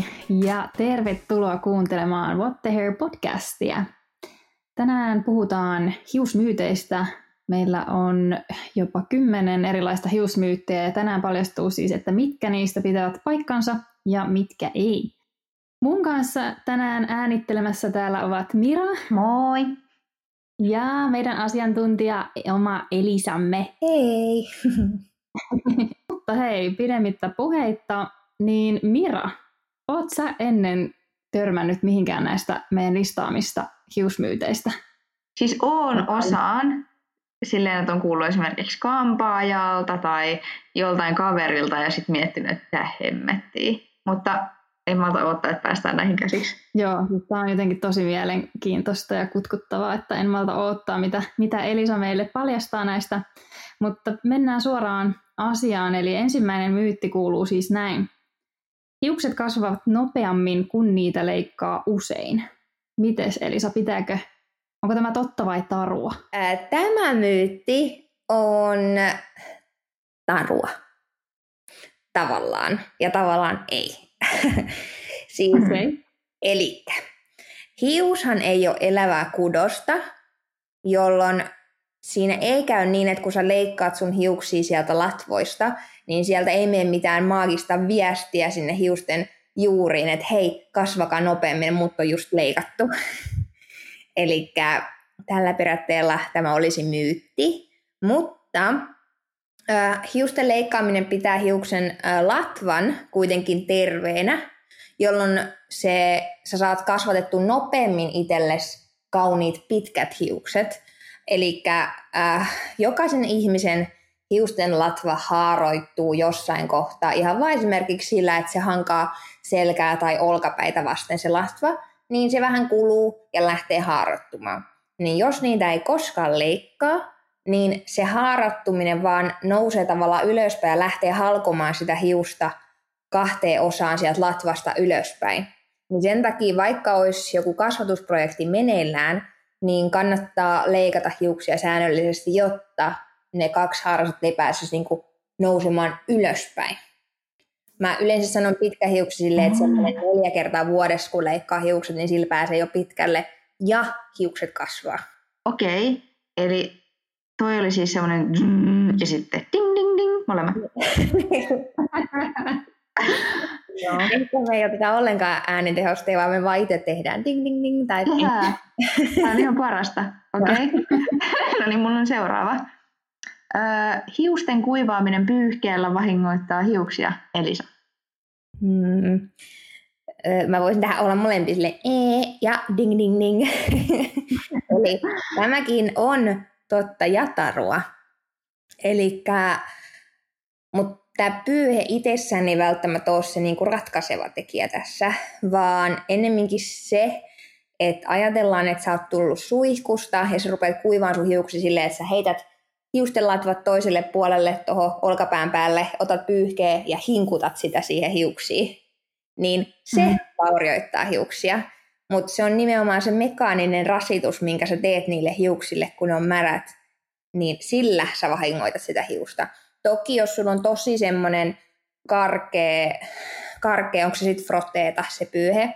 Moi ja tervetuloa kuuntelemaan What the Hair podcastia. Tänään puhutaan hiusmyyteistä. Meillä on jopa kymmenen erilaista hiusmyyttejä ja tänään paljastuu siis, että mitkä niistä pitävät paikkansa ja mitkä ei. Mun kanssa tänään äänittelemässä täällä ovat Mira. Moi! Ja meidän asiantuntija oma Elisamme. Hei! Mutta hei, pidemmittä puheitta, niin Mira, oot sä ennen törmännyt mihinkään näistä meidän listaamista hiusmyyteistä? Siis on osaan. Silleen, että on kuullut esimerkiksi kampaajalta tai joltain kaverilta ja sitten miettinyt, että hemmettiin. Mutta en malta odottaa, että päästään näihin käsiksi. Joo, tämä on jotenkin tosi mielenkiintoista ja kutkuttavaa, että en malta odottaa, mitä, mitä Elisa meille paljastaa näistä. Mutta mennään suoraan asiaan, eli ensimmäinen myytti kuuluu siis näin. Hiukset kasvavat nopeammin, kun niitä leikkaa usein. Mites Elisa, pitääkö, onko tämä totta vai tarua? Tämä myytti on tarua. Tavallaan. Ja tavallaan ei. siis, okay. Eli hiushan ei ole elävää kudosta, jolloin siinä ei käy niin, että kun sä leikkaat sun hiuksia sieltä latvoista, niin sieltä ei mene mitään maagista viestiä sinne hiusten juuriin, että hei, kasvakaa nopeammin, mutta on just leikattu. Eli tällä periaatteella tämä olisi myytti, mutta äh, hiusten leikkaaminen pitää hiuksen äh, latvan kuitenkin terveenä, jolloin se, sä saat kasvatettu nopeammin itsellesi kauniit pitkät hiukset. Eli äh, jokaisen ihmisen hiusten latva haaroittuu jossain kohtaa ihan vain esimerkiksi sillä, että se hankaa selkää tai olkapäitä vasten se latva, niin se vähän kuluu ja lähtee haaroittumaan. Niin jos niitä ei koskaan leikkaa, niin se haarattuminen vaan nousee tavallaan ylöspäin ja lähtee halkomaan sitä hiusta kahteen osaan sieltä latvasta ylöspäin. Niin sen takia, vaikka olisi joku kasvatusprojekti meneillään, niin kannattaa leikata hiuksia säännöllisesti, jotta ne kaksi haarasat ei pääsisi niin nousemaan ylöspäin. Mä yleensä sanon pitkähiuksisille, että semmoinen neljä kertaa vuodessa, kun leikkaa hiukset, niin sillä pääsee jo pitkälle ja hiukset kasvaa. Okei, okay. eli toi oli siis semmoinen ja sitten ding ding ding molemmat. Joo. me ei oteta ollenkaan äänitehosta, vaan me vaan itse tehdään ding ding ding. Tai. Tämä on ihan parasta. Okei. Okay. no niin, mulla on seuraava. Öö, hiusten kuivaaminen pyyhkeellä vahingoittaa hiuksia, Elisa. Hmm. Mä voisin tähän olla molempille e ja ding ding ding. Eli tämäkin on totta ja tarua. Eli mutta tämä pyyhe itsessään ei välttämättä ole se niinku ratkaiseva tekijä tässä, vaan ennemminkin se, että ajatellaan, että sä oot tullut suihkusta ja sä rupeat kuivaan sun hiuksi silleen, että sä heität hiustenlatvat toiselle puolelle tuohon olkapään päälle, otat pyyhkeä ja hinkutat sitä siihen hiuksiin. Niin se mm. vaurioittaa hiuksia. Mutta se on nimenomaan se mekaaninen rasitus, minkä sä teet niille hiuksille, kun ne on märät, niin sillä sä vahingoitat sitä hiusta. Toki jos sulla on tosi semmoinen karkea, karkea onko se sitten frotteeta se pyyhe,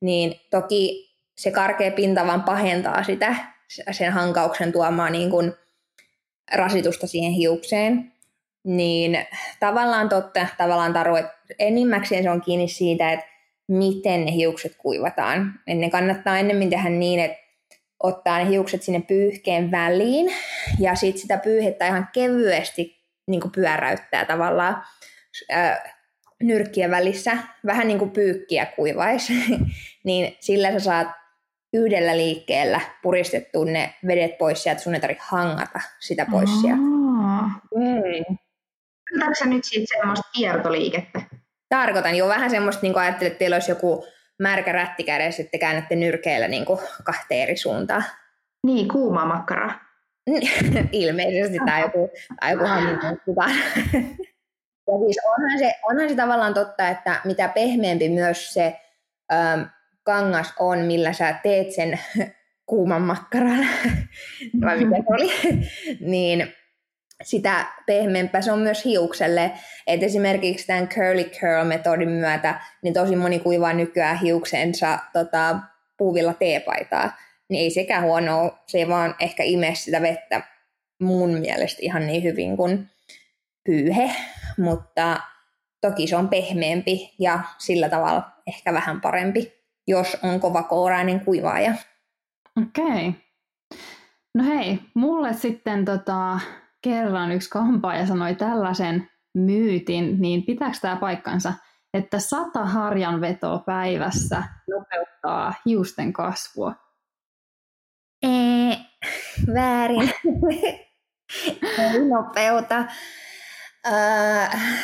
niin toki se karkea pinta vaan pahentaa sitä, sen hankauksen tuomaa niin kuin rasitusta siihen hiukseen. Niin tavallaan totta, tavallaan taru, että enimmäkseen se on kiinni siitä, että miten ne hiukset kuivataan. Et ne kannattaa ennemmin tehdä niin, että ottaa ne hiukset sinne pyyhkeen väliin ja sitten sitä pyyhettä ihan kevyesti niin pyöräyttää tavallaan ää, nyrkkiä välissä, vähän niin kuin pyykkiä kuivaisi, niin sillä sä saat yhdellä liikkeellä puristettua ne vedet pois sieltä, sun ei tarvitse hangata sitä pois sieltä. Mm. Tarkoitatko nyt siitä semmoista kiertoliikettä? Tarkoitan jo vähän semmoista, niin kuin ajattelin, että teillä olisi joku märkä rätti kädessä, että käännätte nyrkeillä niin kuin kahteen eri suuntaan. Niin, kuuma makkara. Ilmeisesti tai joku, tai joku Ja siis onhan se, onhan se tavallaan totta, että mitä pehmeämpi myös se äm, kangas on, millä sä teet sen kuuman makkaran, vai mitä se oli, niin sitä pehmeämpää. Se on myös hiukselle. Et esimerkiksi tämän curly curl-metodin myötä niin tosi moni kuivaa nykyään hiuksensa tota, puuvilla teepaitaa. Niin ei sekään huonoa, se ei vaan ehkä ime sitä vettä mun mielestä ihan niin hyvin kuin pyyhe, mutta toki se on pehmeämpi ja sillä tavalla ehkä vähän parempi, jos on kova koorainen kuivaaja. Okei. Okay. No hei, mulle sitten tota, kerran yksi kampaaja sanoi tällaisen myytin, niin pitääkö tämä paikkansa, että sata harjanvetoa päivässä nopeuttaa hiusten kasvua? Ee, väärin. Ei nopeuta. Öö,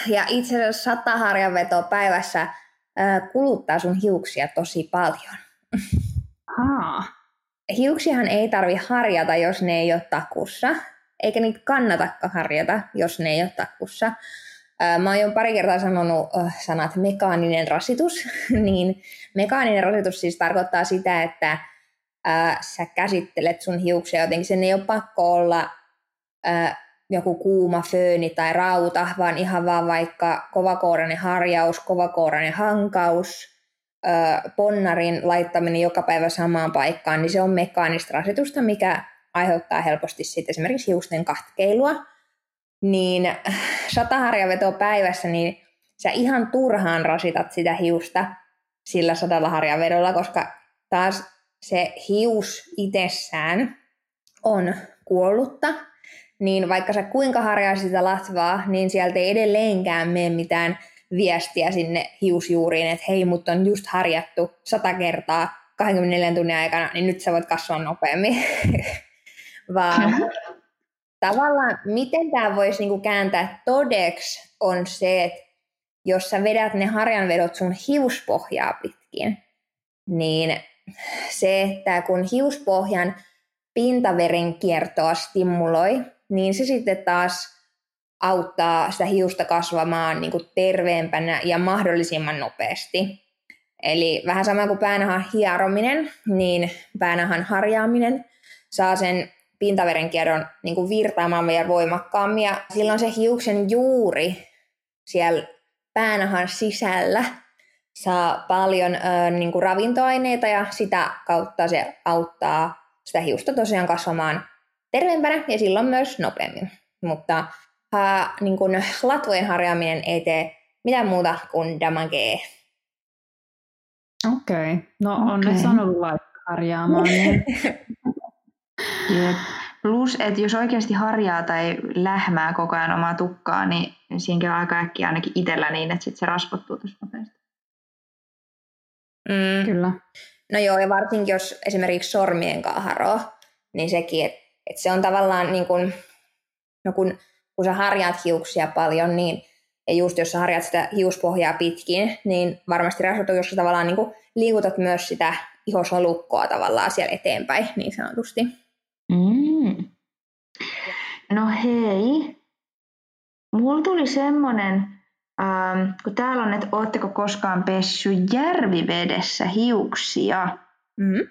ja itse asiassa sata harjanvetoa päivässä kuluttaa sun hiuksia tosi paljon. Haa. Hiuksiahan ei tarvi harjata, jos ne ei ole takussa eikä niitä kannatakaan harjata, jos ne ei ole takussa. Mä oon jo pari kertaa sanonut sanat mekaaninen rasitus, niin mekaaninen rasitus siis tarkoittaa sitä, että ää, sä käsittelet sun hiuksia jotenkin. Sen ei ole pakko olla ää, joku kuuma fööni tai rauta, vaan ihan vaan vaikka kovakourainen harjaus, kovakourainen hankaus, ponnarin laittaminen joka päivä samaan paikkaan, niin se on mekaanista rasitusta, mikä aiheuttaa helposti sitten esimerkiksi hiusten katkeilua, niin sata harjavetoa päivässä, niin sä ihan turhaan rasitat sitä hiusta sillä sadalla harjavedolla, koska taas se hius itsessään on kuollutta, niin vaikka sä kuinka harjaisit sitä latvaa, niin sieltä ei edelleenkään mene mitään viestiä sinne hiusjuuriin, että hei, mut on just harjattu sata kertaa 24 tunnin aikana, niin nyt sä voit kasvaa nopeammin. vaan tavallaan miten tämä voisi niinku kääntää todeksi on se, että jos sä vedät ne harjanvedot sun hiuspohjaa pitkin, niin se, että kun hiuspohjan pintaveren kiertoa stimuloi, niin se sitten taas auttaa sitä hiusta kasvamaan niin kuin terveempänä ja mahdollisimman nopeasti. Eli vähän sama kuin päänahan hierominen, niin päänahan harjaaminen saa sen pintaverenkierron niin kuin virtaamaan vielä voimakkaammin. Ja silloin se hiuksen juuri siellä päänahan sisällä saa paljon ö, niin kuin ravintoaineita ja sitä kautta se auttaa sitä hiusta tosiaan kasvamaan terveempänä ja silloin myös nopeammin. Mutta ha, niin kuin latvojen harjaaminen ei tee mitään muuta kuin damagee. Okei, okay. no okay. onneksi on ollut laittaa harjaamaan. Niin Jep. Plus, että jos oikeasti harjaa tai lähmää koko ajan omaa tukkaa, niin siinäkin on aika äkkiä ainakin itsellä niin, että sit se rasvottuu tosi nopeasti. Mm. Kyllä. No joo, ja varsinkin jos esimerkiksi sormien kanssa haroo, niin sekin, että et se on tavallaan niin kuin, no kun, kun sä harjaat hiuksia paljon, niin ja just jos sä harjaat sitä hiuspohjaa pitkin, niin varmasti rasvatuu, jos sä tavallaan niin kuin liikutat myös sitä ihosolukkoa tavallaan siellä eteenpäin, niin sanotusti. Mm. No hei, mulla tuli semmonen, ähm, kun täällä on, että ootteko koskaan pessy järvivedessä hiuksia, mm.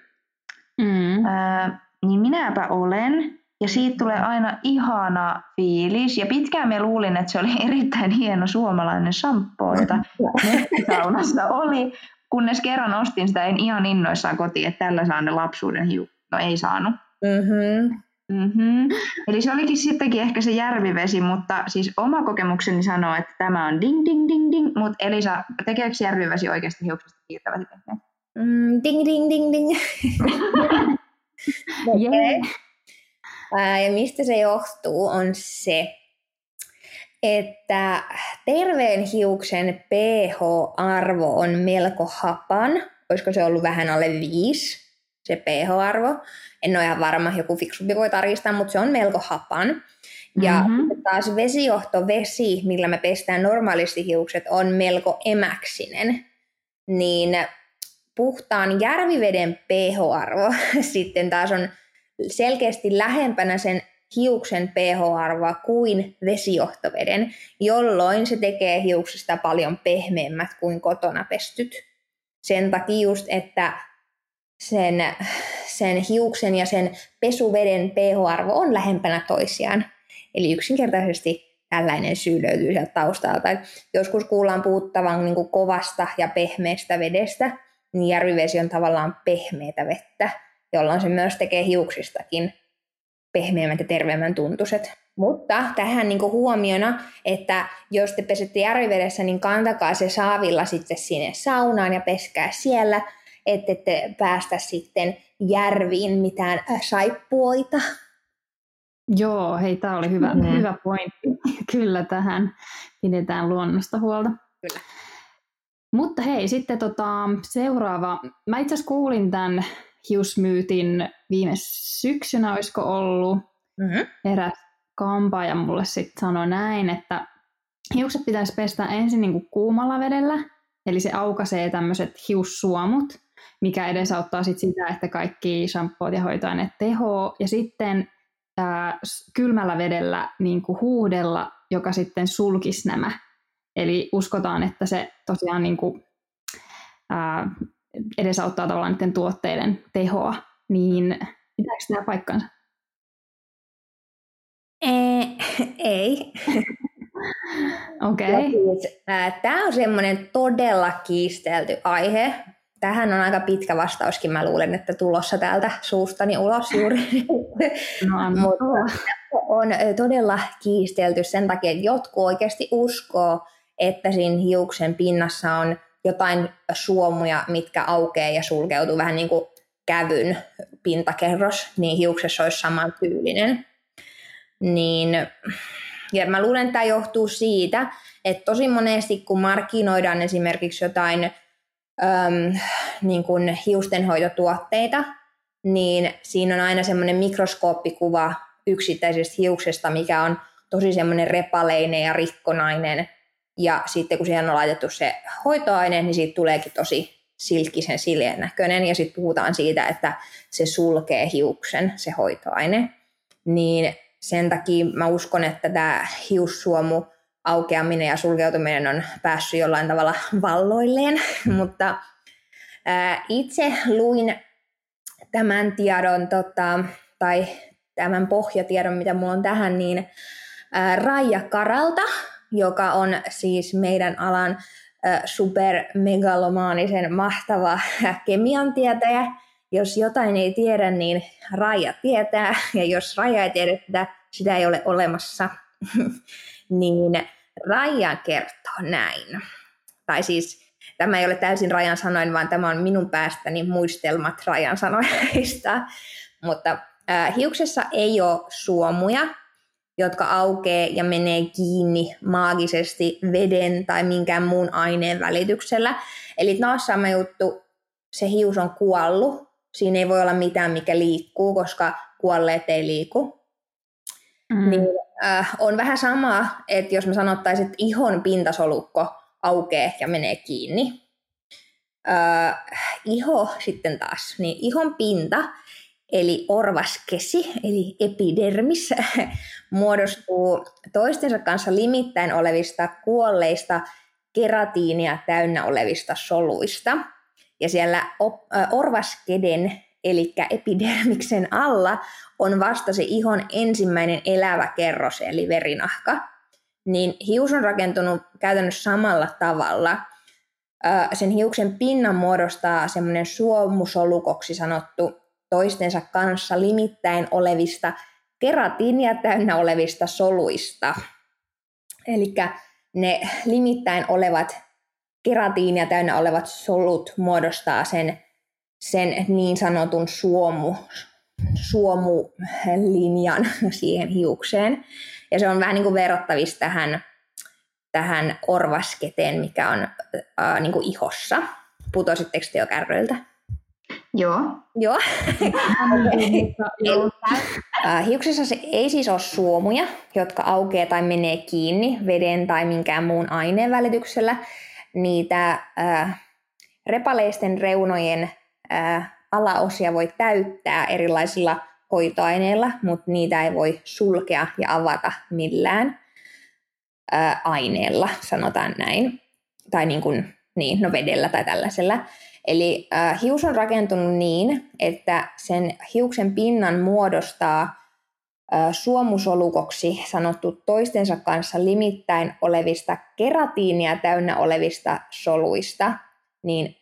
Mm. Äh, niin minäpä olen. Ja siitä tulee aina ihana fiilis. Ja pitkään me luulin, että se oli erittäin hieno suomalainen shampoo, jota saunassa oli. Kunnes kerran ostin sitä, en ihan innoissaan kotiin, että tällä saa ne lapsuuden hiukset. No ei saanut. Mm-hmm. Mm-hmm. Eli se olikin sittenkin ehkä se järvivesi, mutta siis oma kokemukseni sanoo, että tämä on ding ding ding ding, mutta Elisa, tekeekö järvivesi oikeasti hiuksesta kiiltävät mm, Ding ding ding ding. okay. Ää, ja mistä se johtuu on se, että terveen hiuksen pH-arvo on melko hapan. Olisiko se ollut vähän alle 5, se pH-arvo en ole ihan varma, joku fiksumpi voi tarkistaa, mutta se on melko hapan. Ja mm-hmm. taas vesijohtovesi, millä me pestään normaalisti hiukset, on melko emäksinen. Niin puhtaan järviveden pH-arvo sitten taas on selkeästi lähempänä sen hiuksen pH-arvoa kuin vesijohtoveden, jolloin se tekee hiuksista paljon pehmeämmät kuin kotona pestyt. Sen takia just, että sen sen hiuksen ja sen pesuveden pH-arvo on lähempänä toisiaan. Eli yksinkertaisesti tällainen syy löytyy sieltä taustalta. joskus kuullaan puhuttavan niin kovasta ja pehmeästä vedestä, niin järvivesi on tavallaan pehmeätä vettä, jolloin se myös tekee hiuksistakin pehmeämmät ja terveemmän tuntuiset. Mutta tähän niin huomiona, että jos te pesette järvivedessä, niin kantakaa se saavilla sitten sinne saunaan ja peskää siellä, ette te päästä sitten järviin mitään saippuoita. Joo, hei, tämä oli hyvä, mm. hyvä pointti. Kyllä tähän pidetään luonnosta huolta. Kyllä. Mutta hei, sitten tota, seuraava. Mä itse asiassa kuulin tämän hiusmyytin viime syksynä, olisiko ollut. Mm-hmm. Eräs kampaaja mulle sitten sanoi näin, että hiukset pitäisi pestä ensin niin kuin kuumalla vedellä, eli se aukaisee tämmöiset hiussuomut, mikä edesauttaa sit sitä, että kaikki shampoot ja hoitoaineet tehoo. Ja sitten ää, kylmällä vedellä niin kuin huudella, joka sitten sulkisi nämä. Eli uskotaan, että se tosiaan niin kuin, ää, edesauttaa tavallaan niiden tuotteiden tehoa. Niin pitääkö tämä paikkansa? Ei. Okei. Okay. Siis, Tämä on semmoinen todella kiistelty aihe. Tähän on aika pitkä vastauskin, mä luulen, että tulossa täältä suustani ulos juuri. No, Mutta on todella kiistelty sen takia, että jotkut oikeasti uskoo, että siinä hiuksen pinnassa on jotain suomuja, mitkä aukeaa ja sulkeutuu vähän niin kuin kävyn pintakerros, niin hiuksessa olisi samantyylinen. Niin, ja mä luulen, että tämä johtuu siitä, että tosi monesti kun markkinoidaan esimerkiksi jotain äm, niin kuin hiustenhoitotuotteita, niin siinä on aina semmoinen mikroskooppikuva yksittäisestä hiuksesta, mikä on tosi semmoinen repaleinen ja rikkonainen. Ja sitten kun siihen on laitettu se hoitoaine, niin siitä tuleekin tosi silkkisen sileän näköinen. Ja sitten puhutaan siitä, että se sulkee hiuksen, se hoitoaine. Niin sen takia mä uskon, että tämä hiussuomu aukeaminen ja sulkeutuminen on päässyt jollain tavalla valloilleen, mutta ää, itse luin tämän tiedon, tota, tai tämän pohjatiedon, mitä mulla on tähän, niin ää, Raija Karalta, joka on siis meidän alan ää, supermegalomaanisen mahtava kemiantietäjä, jos jotain ei tiedä, niin Raija tietää, ja jos Raija ei tiedä sitä, sitä ei ole olemassa, niin Raija kertoo näin. Tai siis tämä ei ole täysin Rajan sanoin, vaan tämä on minun päästäni muistelmat Rajan sanoista. Mutta äh, hiuksessa ei ole suomuja, jotka aukee ja menee kiinni maagisesti veden tai minkään muun aineen välityksellä. Eli taas sama juttu, se hius on kuollut siinä ei voi olla mitään, mikä liikkuu, koska kuolleet ei liiku. Mm. Niin, äh, on vähän sama, että jos me sanottaisiin, että ihon pintasolukko aukeaa ja menee kiinni. Äh, iho sitten taas, niin ihon pinta, eli orvaskesi, eli epidermis, muodostuu toistensa kanssa limittäin olevista kuolleista keratiinia täynnä olevista soluista – ja siellä orvaskeden, eli epidermiksen alla, on vasta se ihon ensimmäinen elävä kerros, eli verinahka. Niin hius on rakentunut käytännössä samalla tavalla. Sen hiuksen pinnan muodostaa semmoinen suomusolukoksi sanottu toistensa kanssa limittäin olevista keratiinia täynnä olevista soluista. Eli ne limittäin olevat keratiinia täynnä olevat solut muodostaa sen, sen niin sanotun suomu, suomulinjan siihen hiukseen. Ja se on vähän niin kuin verrattavissa tähän, tähän orvasketeen, mikä on ää, niin kuin ihossa. Putositteko te jo kärryiltä? Joo. Joo. hiuksessa se ei siis ole suomuja, jotka aukeaa tai menee kiinni veden tai minkään muun aineen välityksellä, niitä äh, repaleisten reunojen äh, alaosia voi täyttää erilaisilla hoitoaineilla, mutta niitä ei voi sulkea ja avata millään äh, aineella, sanotaan näin. Tai niin kuin, niin, no vedellä tai tällaisella. Eli äh, hius on rakentunut niin, että sen hiuksen pinnan muodostaa suomusolukoksi sanottu toistensa kanssa limittäin olevista keratiinia täynnä olevista soluista, niin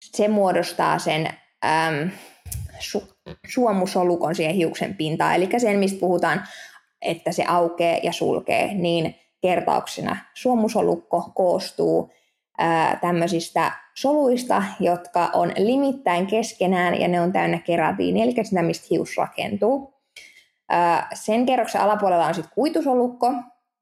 se muodostaa sen äm, su, suomusolukon siihen hiuksen pintaan, eli sen, mistä puhutaan, että se aukeaa ja sulkee, niin kertauksena suomusolukko koostuu tämmöisistä soluista, jotka on limittäin keskenään ja ne on täynnä keratiinia, eli sitä, mistä hius rakentuu. Sen kerroksen alapuolella on sitten kuitusolukko,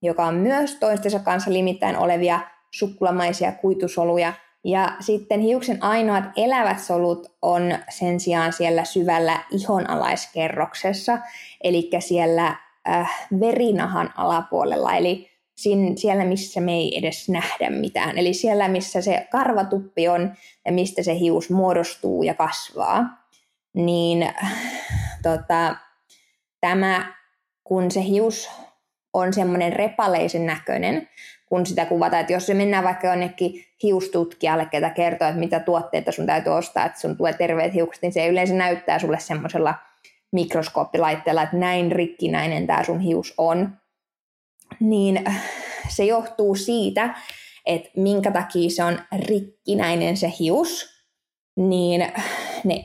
joka on myös toistensa kanssa limittäin olevia sukkulamaisia kuitusoluja. Ja sitten hiuksen ainoat elävät solut on sen sijaan siellä syvällä ihonalaiskerroksessa, eli siellä äh, verinahan alapuolella, eli siellä, missä me ei edes nähdä mitään. Eli siellä, missä se karvatuppi on ja mistä se hius muodostuu ja kasvaa. Niin tota, tämä, kun se hius on semmoinen repaleisen näköinen, kun sitä kuvataan, että jos se mennään vaikka jonnekin hiustutkijalle, ketä kertoo, että mitä tuotteita sun täytyy ostaa, että sun tulee terveet hiukset, niin se yleensä näyttää sulle semmoisella mikroskooppilaitteella, että näin rikkinäinen tämä sun hius on niin se johtuu siitä, että minkä takia se on rikkinäinen se hius, niin ne,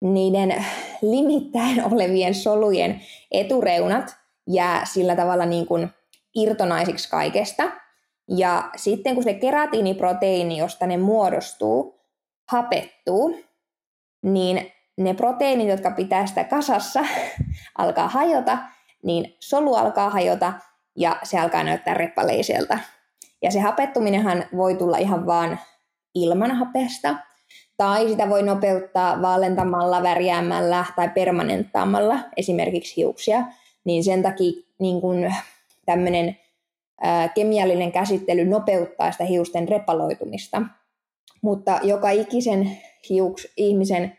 niiden limittäin olevien solujen etureunat jää sillä tavalla niin kuin irtonaisiksi kaikesta. Ja sitten kun se keratiiniproteiini, josta ne muodostuu, hapettuu, niin ne proteiinit, jotka pitää sitä kasassa, alkaa hajota, niin solu alkaa hajota ja se alkaa näyttää reppaleiselta. Ja se hapettuminenhan voi tulla ihan vaan ilman hapesta, tai sitä voi nopeuttaa vaalentamalla, värjäämällä tai permanenttaamalla esimerkiksi hiuksia, niin sen takia niin kun tämmöinen kemiallinen käsittely nopeuttaa sitä hiusten repaloitumista. Mutta joka ikisen hiuks, ihmisen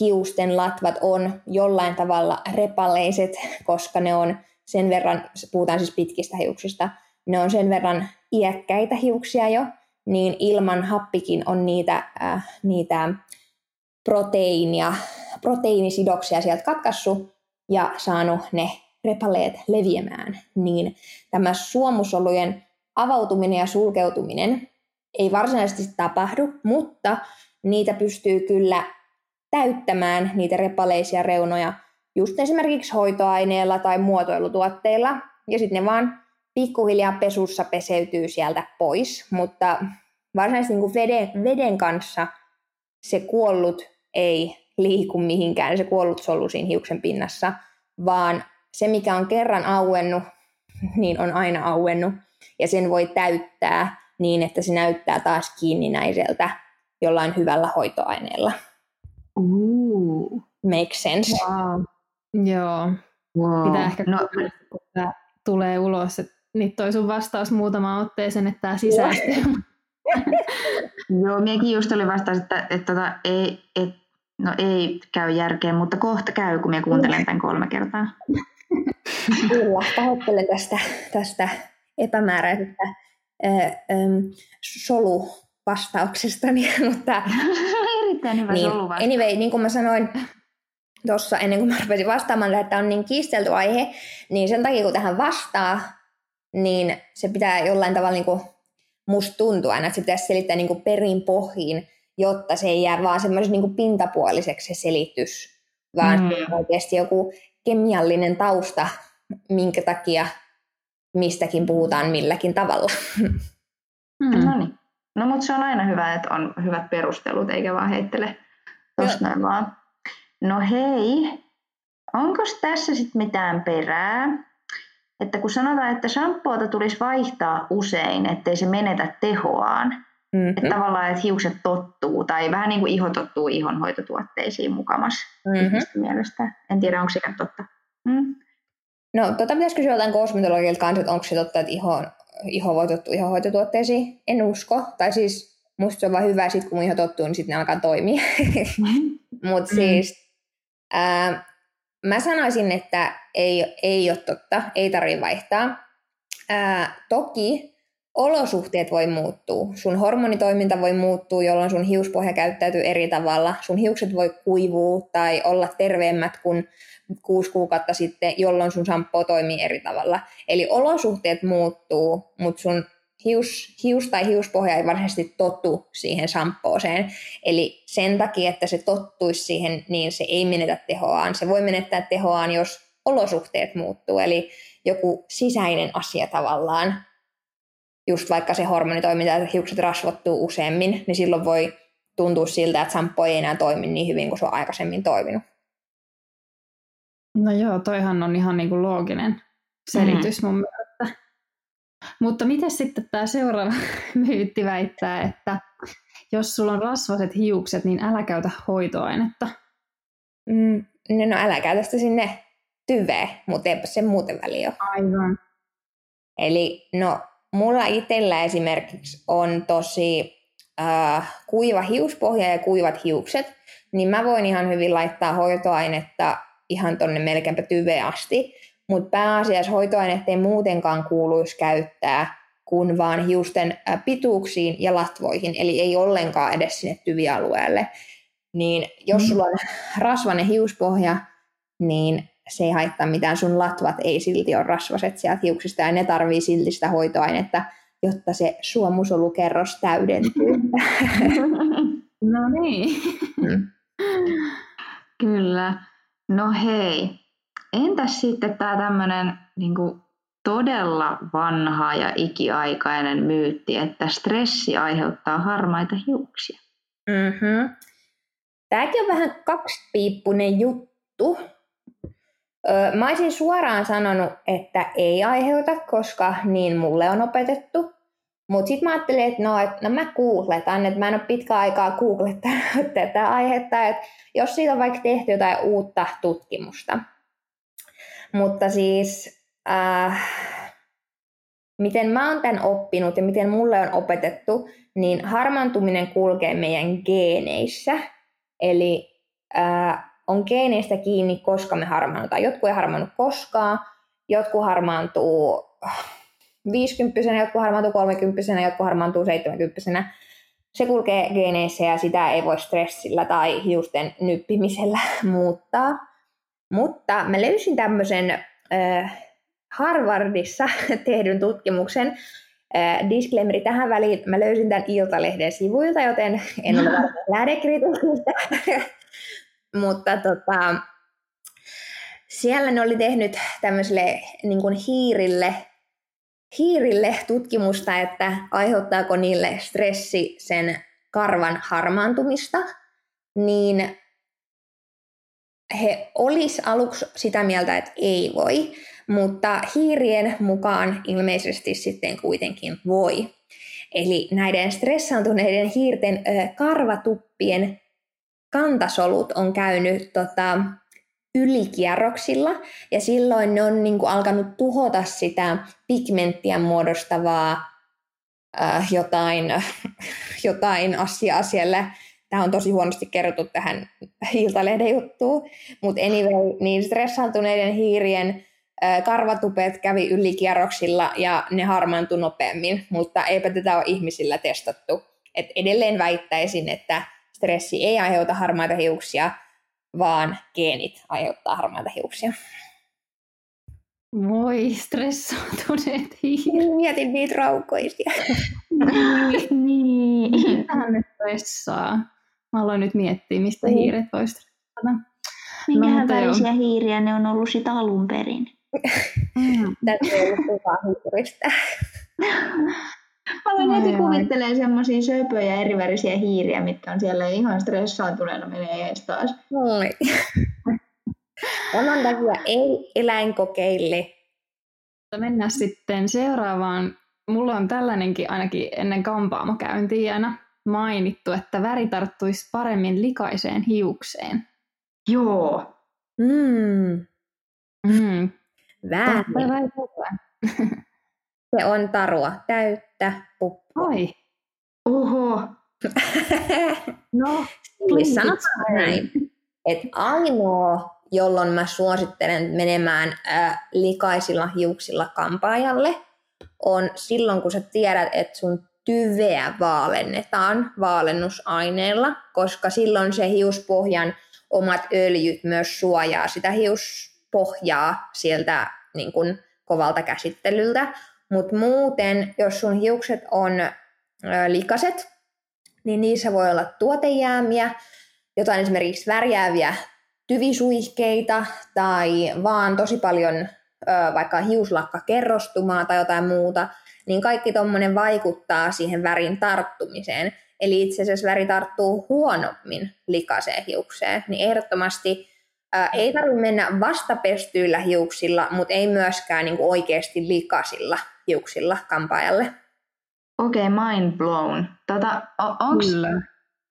hiusten latvat on jollain tavalla repaleiset, koska ne on sen verran, puhutaan siis pitkistä hiuksista, ne on sen verran iäkkäitä hiuksia jo, niin ilman happikin on niitä, äh, niitä proteiinia, proteiinisidoksia sieltä katkassu ja saanut ne repaleet leviämään, niin tämä suomusolujen avautuminen ja sulkeutuminen ei varsinaisesti tapahdu, mutta niitä pystyy kyllä täyttämään niitä repaleisia reunoja just esimerkiksi hoitoaineella tai muotoilutuotteilla, ja sitten ne vaan pikkuhiljaa pesussa peseytyy sieltä pois, mutta varsinaisesti niin kuin veden, veden kanssa se kuollut ei liiku mihinkään, se kuollut solu siinä hiuksen pinnassa, vaan se, mikä on kerran auennut, niin on aina auennut, ja sen voi täyttää niin, että se näyttää taas kiinninäiseltä jollain hyvällä hoitoaineella. Ooh. Make sense. Wow. Joo. Wow. Pitää ehkä no. kun tämä tulee ulos, että nyt toi sun vastaus muutama otteeseen, että tämä sisäistyy. Joo, miekin just oli vastaus, että, että, että tota, ei, et, no ei käy järkeen, mutta kohta käy, kun minä kuuntelen tämän kolme kertaa. Kyllä, pahoittelen tästä, tästä epämääräisestä ähm, soluvastauksestani, mutta... Erittäin hyvä niin. Anyway, niin kuin mä sanoin, tuossa ennen kuin mä rupesin vastaamaan, että on niin kiistelty aihe, niin sen takia kun tähän vastaa, niin se pitää jollain tavalla niin kuin musta tuntua aina, että se pitäisi selittää niin kuin perin pohjiin, jotta se ei jää vaan semmoisen niin pintapuoliseksi se selitys, vaan mm. oikeasti joku kemiallinen tausta, minkä takia mistäkin puhutaan milläkin tavalla. Mm. No niin. No mutta se on aina hyvä, että on hyvät perustelut, eikä vaan heittele tuosta vaan. No hei, onko tässä sitten mitään perää? Että kun sanotaan, että shampoota tulisi vaihtaa usein, ettei se menetä tehoaan, mm-hmm. että tavallaan, että hiukset tottuu, tai vähän niin kuin iho tottuu ihonhoitotuotteisiin mukamas mm-hmm. mielestä. En tiedä, onko sekä totta. Mm. No, tota pitäisi kysyä jotain kosmetologilta kanssa, että onko se totta, että iho, iho voi tottua ihonhoitotuotteisiin. En usko. Tai siis musta se on vaan hyvä, sit kun mun iho tottuu, niin sitten ne alkaa toimia. Mm-hmm. Mutta mm. siis Ää, mä sanoisin, että ei, ei ole totta, ei tarvitse vaihtaa. Ää, toki olosuhteet voi muuttua. Sun hormonitoiminta voi muuttua, jolloin sun hiuspohja käyttäytyy eri tavalla. Sun hiukset voi kuivua tai olla terveemmät kuin kuusi kuukautta sitten, jolloin sun shampoo toimii eri tavalla. Eli olosuhteet muuttuu, mutta sun hius, hius tai hiuspohja ei varsinaisesti tottu siihen shampooseen. Eli sen takia, että se tottuisi siihen, niin se ei menetä tehoaan. Se voi menettää tehoaan, jos olosuhteet muuttuu. Eli joku sisäinen asia tavallaan, just vaikka se hormonitoiminta, että hiukset rasvottuu useammin, niin silloin voi tuntua siltä, että shampoo ei enää toimi niin hyvin kuin se on aikaisemmin toiminut. No joo, toihan on ihan niin kuin looginen selitys mm. mun mielestä. Mutta miten sitten tämä seuraava myytti väittää, että jos sulla on rasvaset hiukset, niin älä käytä hoitoainetta? Mm, no älä käytä sitä sinne tyveä, mutta eipä se muuten väliä ole. Aivan. Eli no, mulla itsellä esimerkiksi on tosi äh, kuiva hiuspohja ja kuivat hiukset, niin mä voin ihan hyvin laittaa hoitoainetta ihan tonne melkeinpä tyve asti, mutta pääasiassa hoitoainetta ei muutenkaan kuuluisi käyttää kuin vaan hiusten pituuksiin ja latvoihin, eli ei ollenkaan edes sinne tyvialueelle. Niin jos mm. sulla on rasvainen hiuspohja, niin se ei haittaa mitään, sun latvat ei silti ole rasvaset sieltä hiuksista ja ne tarvii silti sitä hoitoainetta, jotta se suomusolukerros täydentyy. no niin. Mm. Kyllä. No hei, entäs sitten tämä tämmöinen niin todella vanha ja ikiaikainen myytti, että stressi aiheuttaa harmaita hiuksia? Mm-hmm. Tämäkin on vähän kaksipiippunen juttu. Mä olisin suoraan sanonut, että ei aiheuta, koska niin mulle on opetettu. Mutta sitten mä ajattelin, että no, et, no mä googletan, että mä en ole pitkä aikaa googlettanut tätä aihetta, että jos siitä on vaikka tehty jotain uutta tutkimusta. Mutta siis, äh, miten mä oon tämän oppinut ja miten mulle on opetettu, niin harmaantuminen kulkee meidän geeneissä. Eli äh, on geeneistä kiinni, koska me harmaannutaan. Jotkut ei harmaannu koskaan, jotkut harmaantuu 50 jotkut harmaantuu 30 jotkut harmaantuu 70 Se kulkee geeneissä ja sitä ei voi stressillä tai hiusten nyppimisellä muuttaa. Mutta mä löysin tämmöisen äh, Harvardissa tehdyn tutkimuksen, äh, disclaimeri tähän väliin, mä löysin tämän Iltalehden sivuilta, joten en ole varmaan lähdekritiikistä. Mutta tota, siellä ne oli tehnyt tämmöiselle niin kuin hiirille hiirille tutkimusta, että aiheuttaako niille stressi sen karvan harmaantumista, niin he olis aluksi sitä mieltä, että ei voi, mutta hiirien mukaan ilmeisesti sitten kuitenkin voi. Eli näiden stressaantuneiden hiirten karvatuppien kantasolut on käynyt tota, ylikierroksilla ja silloin ne on niin kuin alkanut tuhota sitä pigmenttiä muodostavaa äh, jotain, jotain asiaa siellä. Tämä on tosi huonosti kerrottu tähän Iltalehden juttuun, mutta anyway, niin stressaantuneiden hiirien karvatupet kävi ylikierroksilla ja ne harmaantui nopeammin, mutta eipä tätä ole ihmisillä testattu. Et edelleen väittäisin, että stressi ei aiheuta harmaita hiuksia, vaan geenit aiheuttaa harmaita hiuksia. Voi stressaantuneet hiiret. Mietin niitä raukoisia. niin. Ne stressaa? Mä aloin nyt miettiä, mistä niin. hiiret voi stressata. Minkähän no, värisiä jo. hiiriä ne on ollut sit alun perin? Mm. Tätä ei ollut kukaan hiiristä. Mä aloin heti kuvittelee semmoisia söpöjä erivärisiä hiiriä, mitkä on siellä ihan stressaantuneena menee ees taas. Moi. Tämän takia ei eläinkokeille. Mennään sitten seuraavaan. Mulla on tällainenkin ainakin ennen kampaamokäyntiä aina mainittu, että väri tarttuisi paremmin likaiseen hiukseen. Joo. Mm. Mm. Väärin. Se on tarua täyttä puppua. Ai. Oho. no, sanotaan näin, että ainoa, jolloin mä suosittelen menemään äh, likaisilla hiuksilla kampaajalle, on silloin, kun sä tiedät, että sun tyveä vaalennetaan vaalennusaineella, koska silloin se hiuspohjan omat öljyt myös suojaa sitä hiuspohjaa sieltä niin kuin kovalta käsittelyltä. Mutta muuten, jos sun hiukset on likaset, niin niissä voi olla tuotejäämiä, jotain esimerkiksi värjääviä tyvisuihkeita tai vaan tosi paljon vaikka hiuslakkakerrostumaa tai jotain muuta, niin kaikki tuommoinen vaikuttaa siihen värin tarttumiseen. Eli itse asiassa väri tarttuu huonommin likaiseen hiukseen, niin ehdottomasti ää, ei tarvitse mennä vastapestyillä hiuksilla, mutta ei myöskään niin kuin oikeasti likaisilla hiuksilla kampaajalle. Okei, okay, mind blown. Tota, onko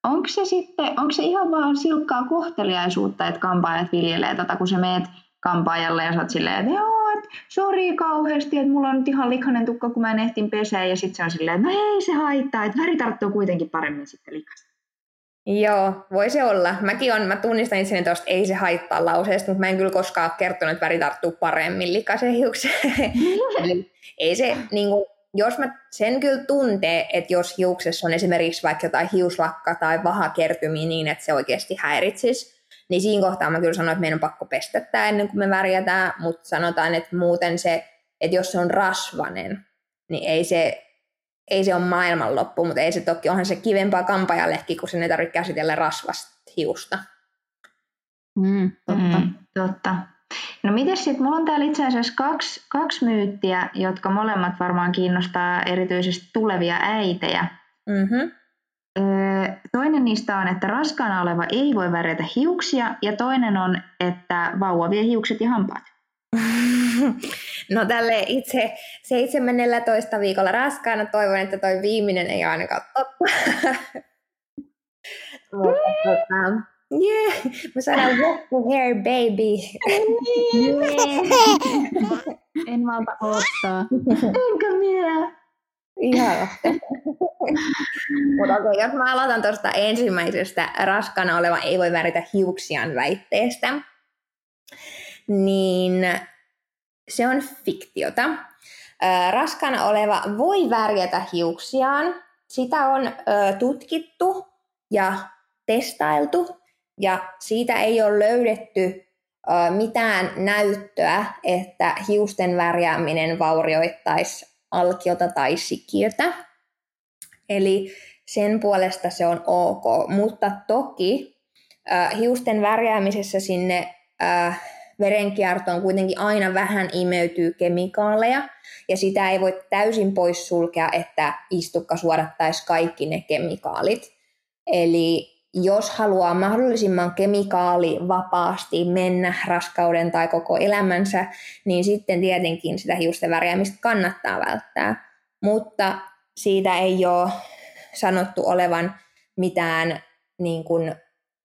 onko se sitten, onko se ihan vaan silkkaa kohteliaisuutta, että kampaajat viljelee tota, kun sä meet kampaajalle ja sä oot silleen, että joo, sori kauheasti, että mulla on nyt ihan likainen tukka, kun mä en ehtin pesää, ja sitten se on silleen, että no ei se haittaa, että väri tarttuu kuitenkin paremmin sitten likasta. Joo, voi se olla. Mäkin on, mä tunnistan itseni tuosta ei se haittaa lauseesta, mutta mä en kyllä koskaan kertonut, että väri tarttuu paremmin likaisen hiukseen. Eli ei se, niin kuin, jos mä sen kyllä tuntee, että jos hiuksessa on esimerkiksi vaikka jotain hiuslakka tai vahakertymiä niin, että se oikeasti häiritsisi, niin siinä kohtaa mä kyllä sanoin, että meidän on pakko pestä tämä ennen kuin me värjätään, mutta sanotaan, että muuten se, että jos se on rasvanen, niin ei se, ei se ole maailmanloppu, mutta ei se toki, onhan se kivempaa kampajallekin, kun sen ei tarvitse käsitellä rasvasta hiusta. Mm, totta. Mm, totta. No miten sitten, mulla on täällä itse asiassa kaksi, kaksi myyttiä, jotka molemmat varmaan kiinnostaa erityisesti tulevia äitejä. Mm-hmm. Toinen niistä on, että raskaana oleva ei voi värjätä hiuksia, ja toinen on, että vauva vie hiukset ja hampaat. No tälle itse 17 viikolla raskaana toivon, että toi viimeinen ei ainakaan totta. Mutta yeah, mä sanon what the hair baby. en malta odottaa. Enkä minä. Ihan. Mutta okay, jos mä aloitan tuosta ensimmäisestä raskana oleva ei voi väritä hiuksiaan väitteestä, niin se on fiktiota. Raskana oleva voi värjätä hiuksiaan. Sitä on tutkittu ja testailtu, ja siitä ei ole löydetty mitään näyttöä, että hiusten värjääminen vaurioittaisi alkiota tai sikiötä. Eli sen puolesta se on ok, mutta toki äh, hiusten värjäämisessä sinne äh, verenkiertoon kuitenkin aina vähän imeytyy kemikaaleja, ja sitä ei voi täysin poissulkea, että istukka suodattaisi kaikki ne kemikaalit. Eli jos haluaa mahdollisimman kemikaali vapaasti mennä raskauden tai koko elämänsä, niin sitten tietenkin sitä hiusten värjäämistä kannattaa välttää. Mutta siitä ei ole sanottu olevan mitään niin kuin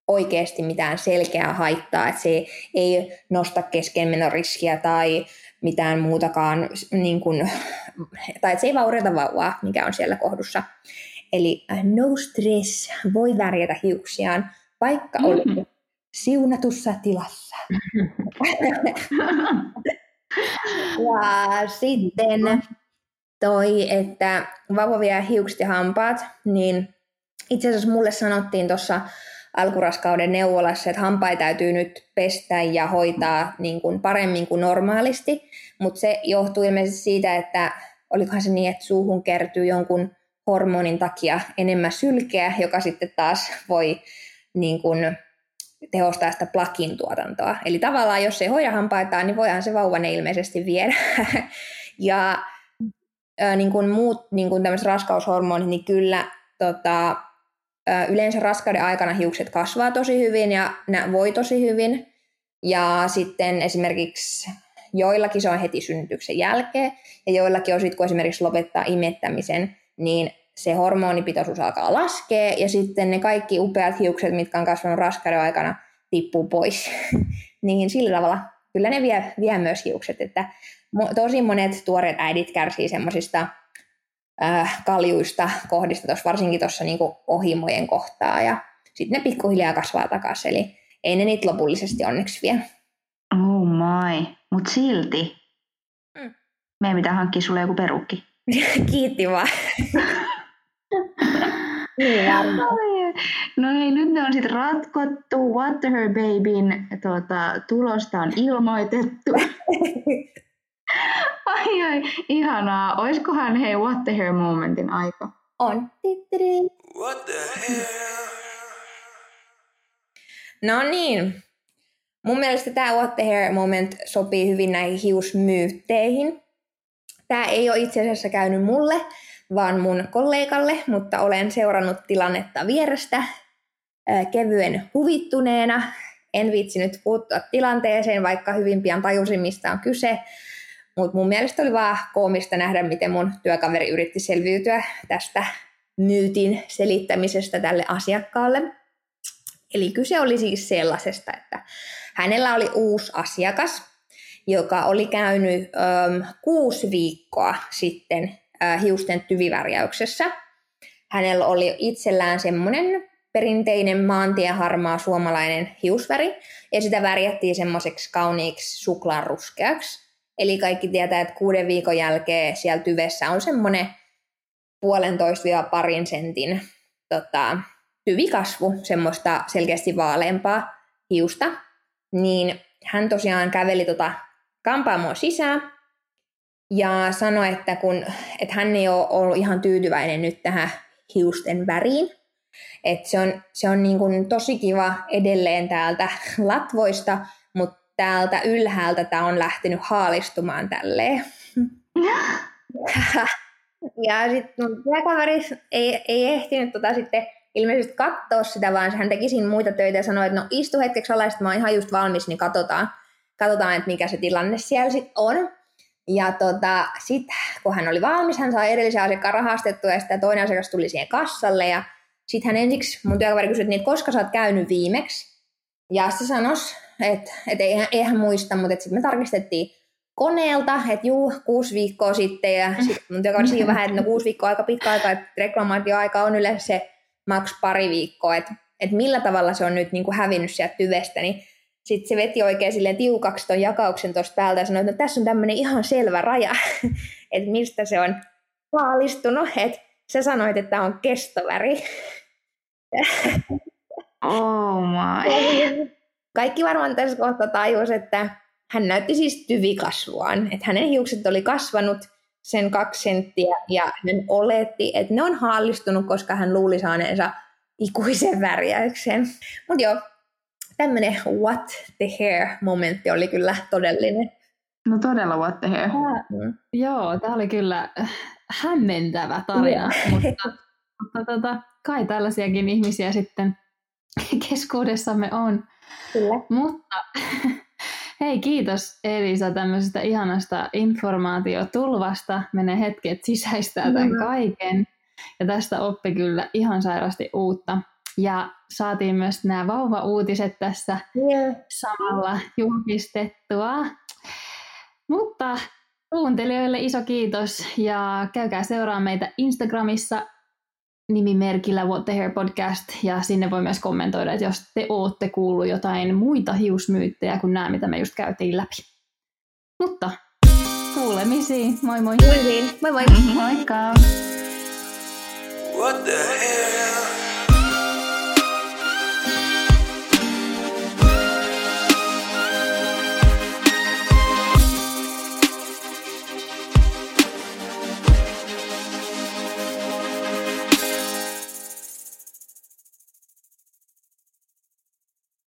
oikeasti mitään selkeää haittaa, että se ei nosta keskenmenoriskiä tai mitään muutakaan, niin kuin, tai että se ei vaurioita vauvaa, mikä on siellä kohdussa. Eli äh, no stress voi värjätä hiuksiaan, vaikka mm. olet siunatussa tilassa. ja sitten toi, että vauva vie hiukset ja hampaat, niin itse asiassa mulle sanottiin tuossa alkuraskauden neuvolassa, että hampaita täytyy nyt pestä ja hoitaa niin kuin paremmin kuin normaalisti, mutta se johtuu ilmeisesti siitä, että olikohan se niin, että suuhun kertyy jonkun hormonin takia enemmän sylkeä, joka sitten taas voi niin kuin, tehostaa sitä plakin tuotantoa. Eli tavallaan, jos ei hoida hampaitaan, niin voihan se vauva ne ilmeisesti viedä. ja niin kuin muut niin kuin raskaushormonit, niin kyllä tota, yleensä raskauden aikana hiukset kasvaa tosi hyvin ja ne voi tosi hyvin. Ja sitten esimerkiksi joillakin se on heti synnytyksen jälkeen, ja joillakin on sitten, kun esimerkiksi lopettaa imettämisen, niin se hormonipitoisuus alkaa laskea ja sitten ne kaikki upeat hiukset, mitkä on kasvanut raskauden aikana, tippuu pois. niin sillä tavalla kyllä ne vie, vie myös hiukset, että tosi monet tuoreet äidit kärsii semmoisista äh, kaljuista kohdista, tos, varsinkin tuossa niinku ohimojen kohtaa ja sitten ne pikkuhiljaa kasvaa takaisin, eli ei ne niitä lopullisesti onneksi vie. Oh my, mutta silti. Mm. Meidän pitää hankkia sulle joku perukki. Kiitti vaan. niin varmaan. No hei, nyt ne on sitten ratkottu. What the Her Babyn tuota, tulosta on ilmoitettu. ai ai, ihanaa. Oiskohan hei What the Hair momentin aika? On. What the hell? No niin. Mun mielestä tämä What the Hair moment sopii hyvin näihin hiusmyytteihin. Tämä ei ole itse asiassa käynyt mulle, vaan mun kollegalle, mutta olen seurannut tilannetta vierestä kevyen huvittuneena. En viitsinyt puuttua tilanteeseen, vaikka hyvin pian tajusin, mistä on kyse. Mutta mun mielestä oli vaan koomista nähdä, miten mun työkaveri yritti selviytyä tästä myytin selittämisestä tälle asiakkaalle. Eli kyse oli siis sellaisesta, että hänellä oli uusi asiakas, joka oli käynyt äm, kuusi viikkoa sitten äh, hiusten tyvivärjäyksessä. Hänellä oli itsellään semmoinen perinteinen maantieharmaa suomalainen hiusväri, ja sitä värjättiin semmoiseksi kauniiksi suklaaruskeaksi. Eli kaikki tietää, että kuuden viikon jälkeen siellä tyvessä on semmoinen puolentoista parin sentin tota, tyvikasvu, semmoista selkeästi vaaleampaa hiusta. Niin hän tosiaan käveli tota kampaamoa sisään ja sanoi, että, kun, että hän ei ole ollut ihan tyytyväinen nyt tähän hiusten väriin. Että se on, se on niin kuin tosi kiva edelleen täältä latvoista, mutta täältä ylhäältä tämä on lähtenyt haalistumaan tälleen. ja sitten mun työkaveri ei, ei ehtinyt tota sitten ilmeisesti katsoa sitä, vaan hän teki siinä muita töitä ja sanoi, että no istu hetkeksi alas, että mä oon ihan just valmis, niin katsotaan, katsotaan että mikä se tilanne siellä sitten on. Ja tota, sitten kun hän oli valmis, hän sai edellisen asiakkaan rahastettua ja sitten toinen asiakas tuli siihen kassalle ja sitten hän ensiksi, mun työkaveri kysyi, että niin, koska sä oot käynyt viimeksi. Ja se sanoisi, että et ei, ei hän muista, mutta sitten me tarkistettiin koneelta, että juu, kuusi viikkoa sitten. Ja sitten mun työkaveri siinä vähän, että no kuusi viikkoa aika pitkä aika, että reklamaatioaika on yleensä se maks pari viikkoa, että, että millä tavalla se on nyt niin kuin hävinnyt sieltä tyvestä, niin sitten se veti oikein silleen tiukaksi ton jakauksen tuosta päältä ja sanoi, että no, tässä on tämmöinen ihan selvä raja, että mistä se on vaalistunut, että sä sanoit, että tämä on kestoväri. Oh my. Kaikki varmaan tässä kohtaa tajus, että hän näytti siis tyvikasvuaan, että hänen hiukset oli kasvanut sen kaksi senttiä ja hän oletti, että ne on haallistunut, koska hän luuli saaneensa ikuisen värjäyksen. Mutta joo, tämmöinen what the hair momentti oli kyllä todellinen. No todella what the hair. Tää, mm. Joo, tämä oli kyllä hämmentävä tarina, mutta, mutta tota, kai tällaisiakin ihmisiä sitten keskuudessamme on. Kyllä. Mutta hei, kiitos Elisa tämmöisestä ihanasta informaatiotulvasta. Menee hetki, että sisäistää tämän kaiken. Ja tästä oppi kyllä ihan sairasti uutta. Ja saatiin myös nämä vauva-uutiset tässä Yeah. samalla julkistettua. Mutta kuuntelijoille iso kiitos ja käykää seuraa meitä Instagramissa nimimerkillä What the Hair Podcast ja sinne voi myös kommentoida, että jos te ootte kuullut jotain muita hiusmyyttejä kuin nämä, mitä me just käytiin läpi. Mutta kuulemisiin, moi moi! Kuultiin. Moi moi! Moikka! What the